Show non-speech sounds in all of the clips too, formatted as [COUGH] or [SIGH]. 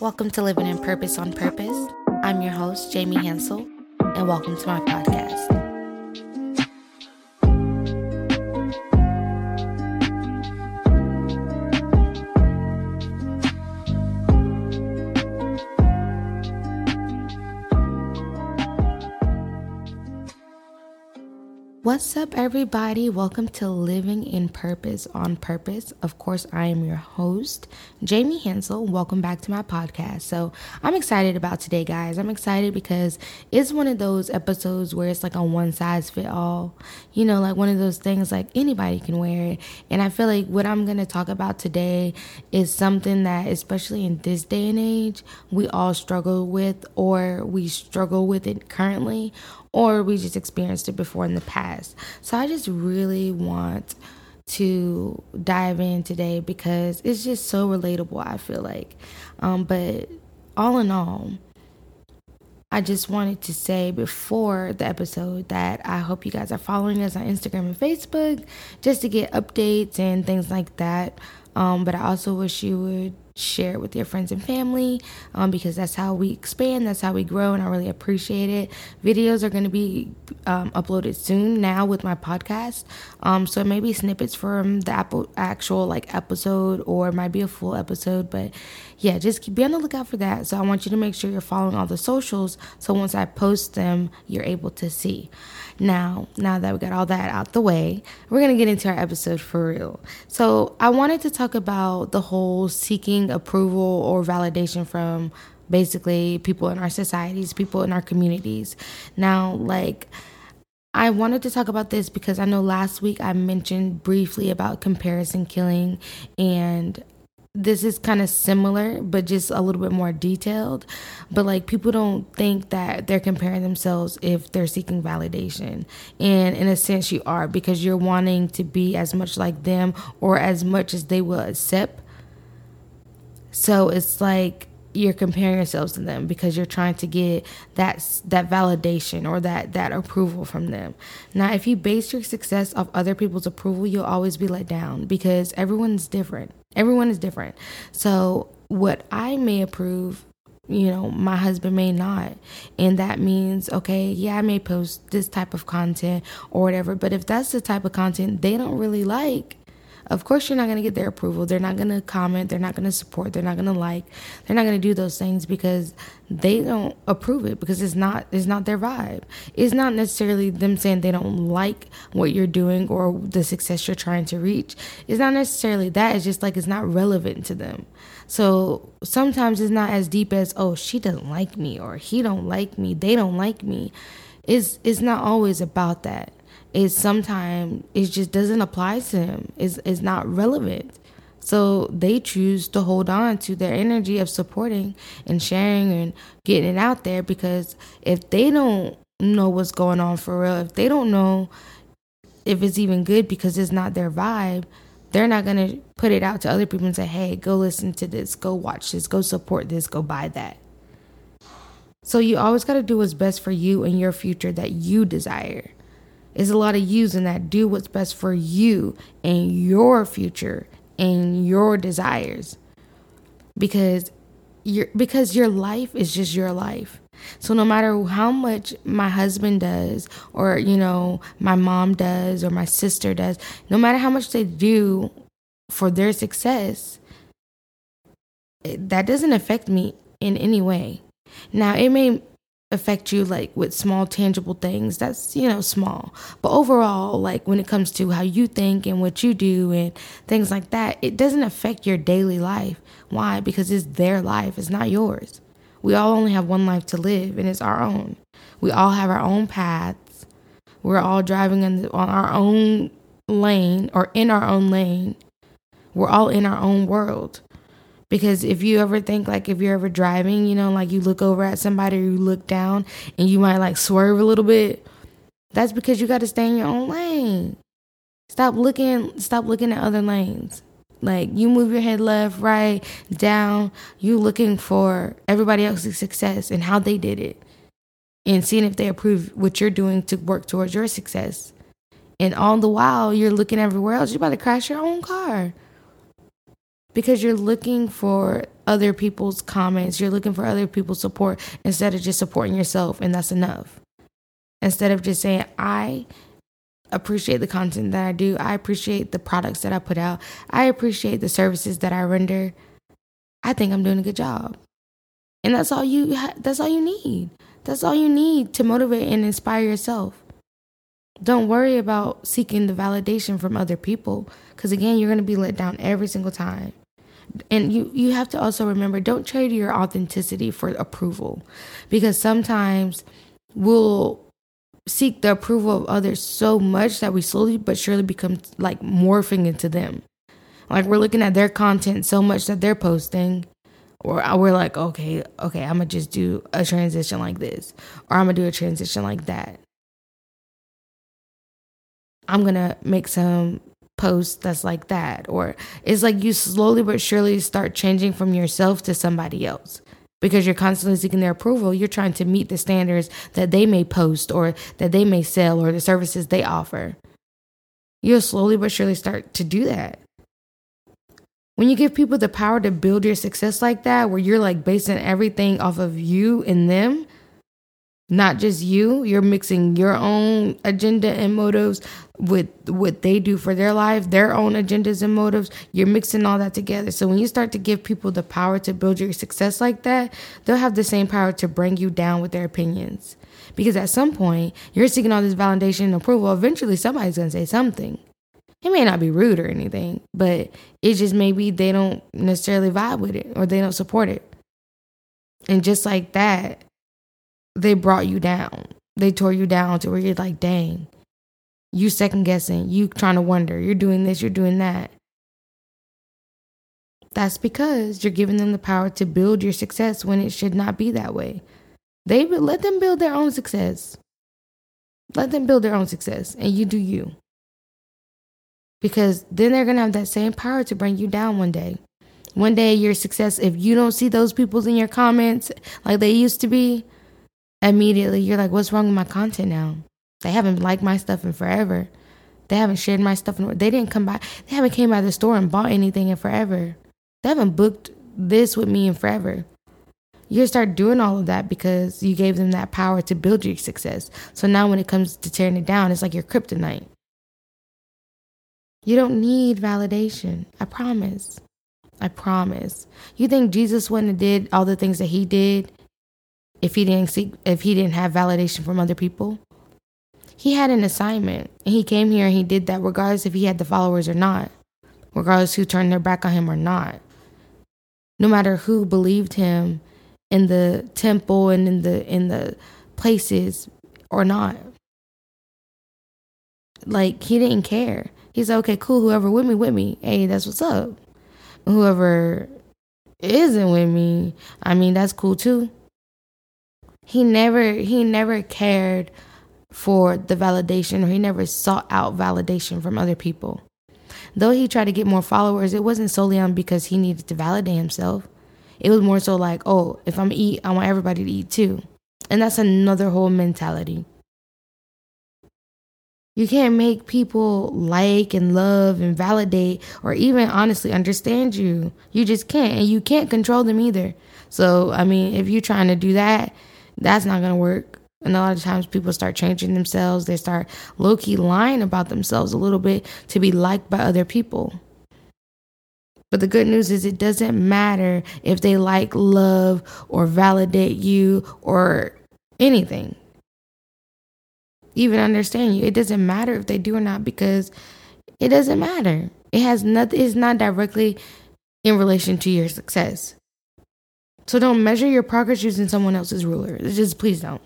Welcome to Living in Purpose on Purpose. I'm your host, Jamie Hansel, and welcome to my podcast. What's up, everybody? Welcome to Living in Purpose on Purpose. Of course, I am your host, Jamie Hansel. Welcome back to my podcast. So, I'm excited about today, guys. I'm excited because it's one of those episodes where it's like a one size fit all. You know, like one of those things like anybody can wear it. And I feel like what I'm going to talk about today is something that, especially in this day and age, we all struggle with, or we struggle with it currently, or we just experienced it before in the past. So I just really want to dive in today because it's just so relatable, I feel like. Um, but all in all, I just wanted to say before the episode that I hope you guys are following us on Instagram and Facebook just to get updates and things like that. Um, but I also wish you would share it with your friends and family um, because that's how we expand, that's how we grow, and I really appreciate it. Videos are going to be um, uploaded soon now with my podcast, um, so it may be snippets from the actual like episode, or it might be a full episode, but yeah, just keep, be on the lookout for that. So I want you to make sure you're following all the socials, so once I post them, you're able to see. Now, now that we got all that out the way, we're going to get into our episode for real. So, I wanted to talk about the whole seeking approval or validation from basically people in our societies, people in our communities. Now, like, I wanted to talk about this because I know last week I mentioned briefly about comparison killing and this is kind of similar but just a little bit more detailed but like people don't think that they're comparing themselves if they're seeking validation and in a sense you are because you're wanting to be as much like them or as much as they will accept so it's like you're comparing yourselves to them because you're trying to get that that validation or that that approval from them. Now, if you base your success off other people's approval, you'll always be let down because everyone's different. Everyone is different. So, what I may approve you know, my husband may not. And that means, okay, yeah, I may post this type of content or whatever, but if that's the type of content they don't really like, of course, you're not going to get their approval. They're not going to comment. They're not going to support. They're not going to like. They're not going to do those things because they don't approve it because it's not it's not their vibe. It's not necessarily them saying they don't like what you're doing or the success you're trying to reach. It's not necessarily that. It's just like it's not relevant to them. So sometimes it's not as deep as oh she doesn't like me or he don't like me. They don't like me. It's it's not always about that is sometimes it just doesn't apply to them. Is is not relevant. So they choose to hold on to their energy of supporting and sharing and getting it out there because if they don't know what's going on for real, if they don't know if it's even good because it's not their vibe, they're not going to put it out to other people and say, hey, go listen to this, go watch this, go support this, go buy that. So you always got to do what's best for you and your future that you desire. It's a lot of using that do what's best for you and your future and your desires. Because your because your life is just your life. So no matter how much my husband does or you know my mom does or my sister does, no matter how much they do for their success, that doesn't affect me in any way. Now, it may affect you like with small tangible things that's you know small. But overall like when it comes to how you think and what you do and things like that it doesn't affect your daily life. Why? Because it's their life. It's not yours. We all only have one life to live and it's our own. We all have our own paths. We're all driving in the, on our own lane or in our own lane. We're all in our own world because if you ever think like if you're ever driving, you know, like you look over at somebody or you look down and you might like swerve a little bit, that's because you got to stay in your own lane. Stop looking stop looking at other lanes. Like you move your head left, right, down, you looking for everybody else's success and how they did it. And seeing if they approve what you're doing to work towards your success. And all the while you're looking everywhere else, you're about to crash your own car because you're looking for other people's comments, you're looking for other people's support instead of just supporting yourself, and that's enough. Instead of just saying, I appreciate the content that I do, I appreciate the products that I put out, I appreciate the services that I render. I think I'm doing a good job. And that's all you ha- that's all you need. That's all you need to motivate and inspire yourself. Don't worry about seeking the validation from other people cuz again, you're going to be let down every single time. And you you have to also remember don't trade your authenticity for approval because sometimes we'll seek the approval of others so much that we slowly but surely become like morphing into them. Like we're looking at their content so much that they're posting or we're like, okay, okay, I'm gonna just do a transition like this, or I'm gonna do a transition like that. I'm gonna make some posts that's like that, or it's like you slowly but surely start changing from yourself to somebody else because you're constantly seeking their approval. You're trying to meet the standards that they may post, or that they may sell, or the services they offer. You'll slowly but surely start to do that. When you give people the power to build your success like that, where you're like basing everything off of you and them, not just you, you're mixing your own agenda and motives with what they do for their life, their own agendas and motives. You're mixing all that together. So when you start to give people the power to build your success like that, they'll have the same power to bring you down with their opinions. Because at some point, you're seeking all this validation and approval. Eventually, somebody's going to say something. It may not be rude or anything, but it just maybe they don't necessarily vibe with it or they don't support it. And just like that, they brought you down. They tore you down to where you're like, dang, you second guessing, you trying to wonder, you're doing this, you're doing that. That's because you're giving them the power to build your success when it should not be that way. They let them build their own success. Let them build their own success and you do you because then they're going to have that same power to bring you down one day. One day, your success, if you don't see those people in your comments like they used to be, immediately you're like, what's wrong with my content now? They haven't liked my stuff in forever. They haven't shared my stuff. In, they didn't come by. They haven't came by the store and bought anything in forever. They haven't booked this with me in forever. You start doing all of that because you gave them that power to build your success. So now when it comes to tearing it down, it's like your kryptonite. You don't need validation. I promise. I promise. You think Jesus wouldn't have did all the things that he did if he didn't seek if he didn't have validation from other people? He had an assignment and he came here and he did that regardless if he had the followers or not. Regardless who turned their back on him or not. No matter who believed him in the temple and in the in the places or not. Like he didn't care. He said, okay, cool. Whoever with me, with me. Hey, that's what's up. Whoever isn't with me, I mean, that's cool too. He never, he never cared for the validation or he never sought out validation from other people. Though he tried to get more followers, it wasn't solely on because he needed to validate himself. It was more so like, oh, if I'm eat, I want everybody to eat too. And that's another whole mentality. You can't make people like and love and validate or even honestly understand you. You just can't. And you can't control them either. So, I mean, if you're trying to do that, that's not going to work. And a lot of times people start changing themselves. They start low key lying about themselves a little bit to be liked by other people. But the good news is it doesn't matter if they like, love, or validate you or anything even understand you. It doesn't matter if they do or not because it doesn't matter. It has nothing, it's not directly in relation to your success. So don't measure your progress using someone else's ruler. Just please don't.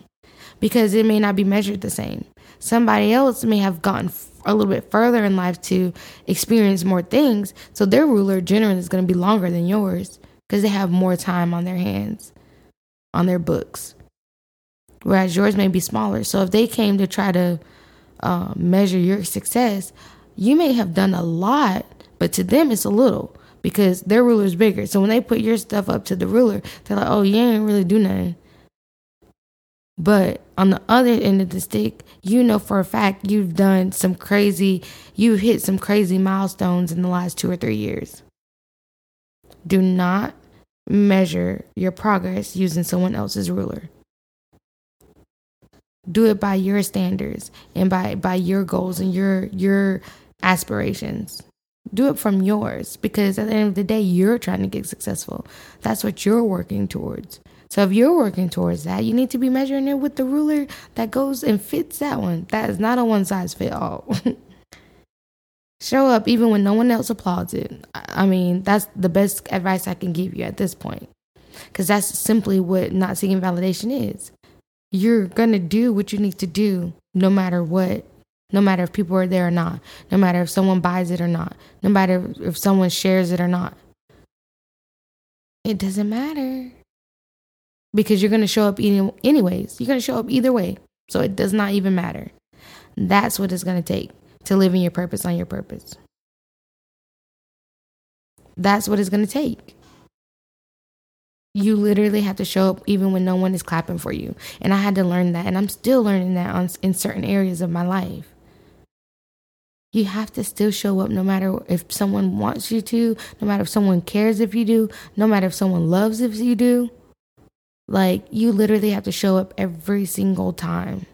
Because it may not be measured the same. Somebody else may have gotten a little bit further in life to experience more things. So their ruler generally is going to be longer than yours because they have more time on their hands, on their books whereas yours may be smaller. So if they came to try to uh, measure your success, you may have done a lot, but to them it's a little because their ruler is bigger. So when they put your stuff up to the ruler, they're like, "Oh, you ain't really do nothing." But on the other end of the stick, you know for a fact you've done some crazy, you've hit some crazy milestones in the last two or three years. Do not measure your progress using someone else's ruler. Do it by your standards and by by your goals and your your aspirations. Do it from yours because at the end of the day, you're trying to get successful. That's what you're working towards. So if you're working towards that, you need to be measuring it with the ruler that goes and fits that one. That is not a one size fit all. [LAUGHS] Show up even when no one else applauds it. I mean, that's the best advice I can give you at this point. Because that's simply what not seeking validation is. You're going to do what you need to do no matter what no matter if people are there or not, no matter if someone buys it or not, no matter if someone shares it or not. It doesn't matter because you're going to show up anyways. You're going to show up either way. So it does not even matter. That's what it's going to take to live in your purpose on your purpose. That's what it's going to take. You literally have to show up even when no one is clapping for you. And I had to learn that. And I'm still learning that on, in certain areas of my life you have to still show up no matter if someone wants you to, no matter if someone cares if you do, no matter if someone loves if you do. Like, you literally have to show up every single time.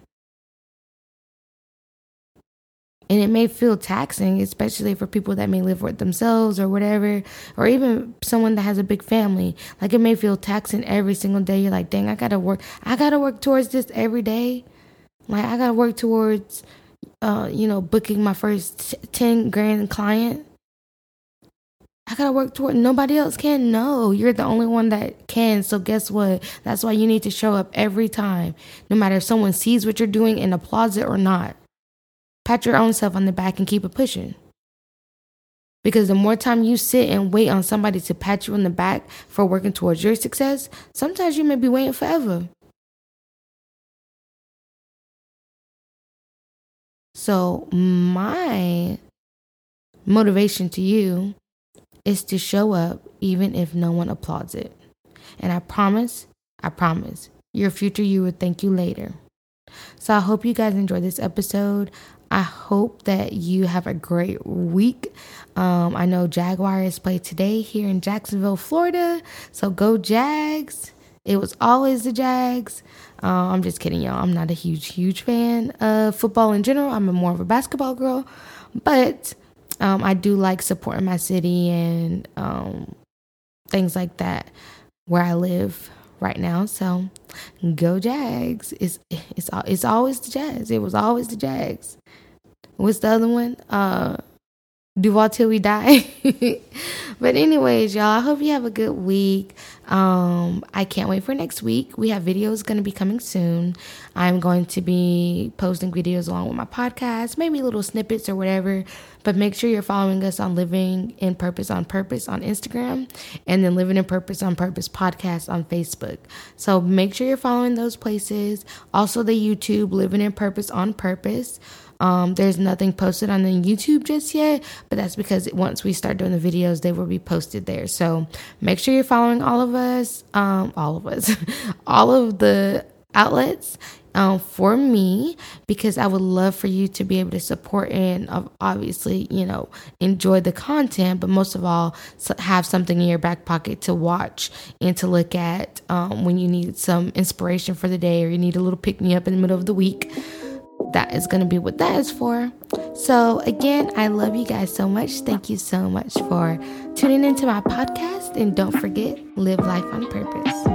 And it may feel taxing, especially for people that may live with themselves or whatever, or even someone that has a big family. Like, it may feel taxing every single day. You're like, dang, I gotta work. I gotta work towards this every day. Like, I gotta work towards uh, you know, booking my first 10 grand client. I gotta work toward nobody else can. No, you're the only one that can. So guess what? That's why you need to show up every time, no matter if someone sees what you're doing and applauds it or not. Pat your own self on the back and keep it pushing. Because the more time you sit and wait on somebody to pat you on the back for working towards your success, sometimes you may be waiting forever. So, my motivation to you is to show up even if no one applauds it. And I promise, I promise, your future you will thank you later. So, I hope you guys enjoyed this episode. I hope that you have a great week. Um, I know Jaguars play today here in Jacksonville, Florida. So go Jags. It was always the Jags. Uh, I'm just kidding, y'all. I'm not a huge, huge fan of football in general. I'm a more of a basketball girl, but um, I do like supporting my city and um, things like that where I live right now. So go Jags! It's it's it's always the Jags. It was always the Jags. What's the other one? Uh, Duval till we die. [LAUGHS] but anyways, y'all, I hope you have a good week. Um, I can't wait for next week. We have videos going to be coming soon. I'm going to be posting videos along with my podcast, maybe little snippets or whatever. But make sure you're following us on Living in Purpose on Purpose on Instagram and then Living in Purpose on Purpose podcast on Facebook. So make sure you're following those places. Also, the YouTube Living in Purpose on Purpose. Um, there's nothing posted on the YouTube just yet, but that's because once we start doing the videos, they will be posted there. So make sure you're following all of us, um, all of us, [LAUGHS] all of the outlets um, for me because I would love for you to be able to support and obviously, you know, enjoy the content, but most of all, have something in your back pocket to watch and to look at um, when you need some inspiration for the day or you need a little pick me up in the middle of the week that is going to be what that is for. So, again, I love you guys so much. Thank you so much for tuning into my podcast. And don't forget, live life on purpose.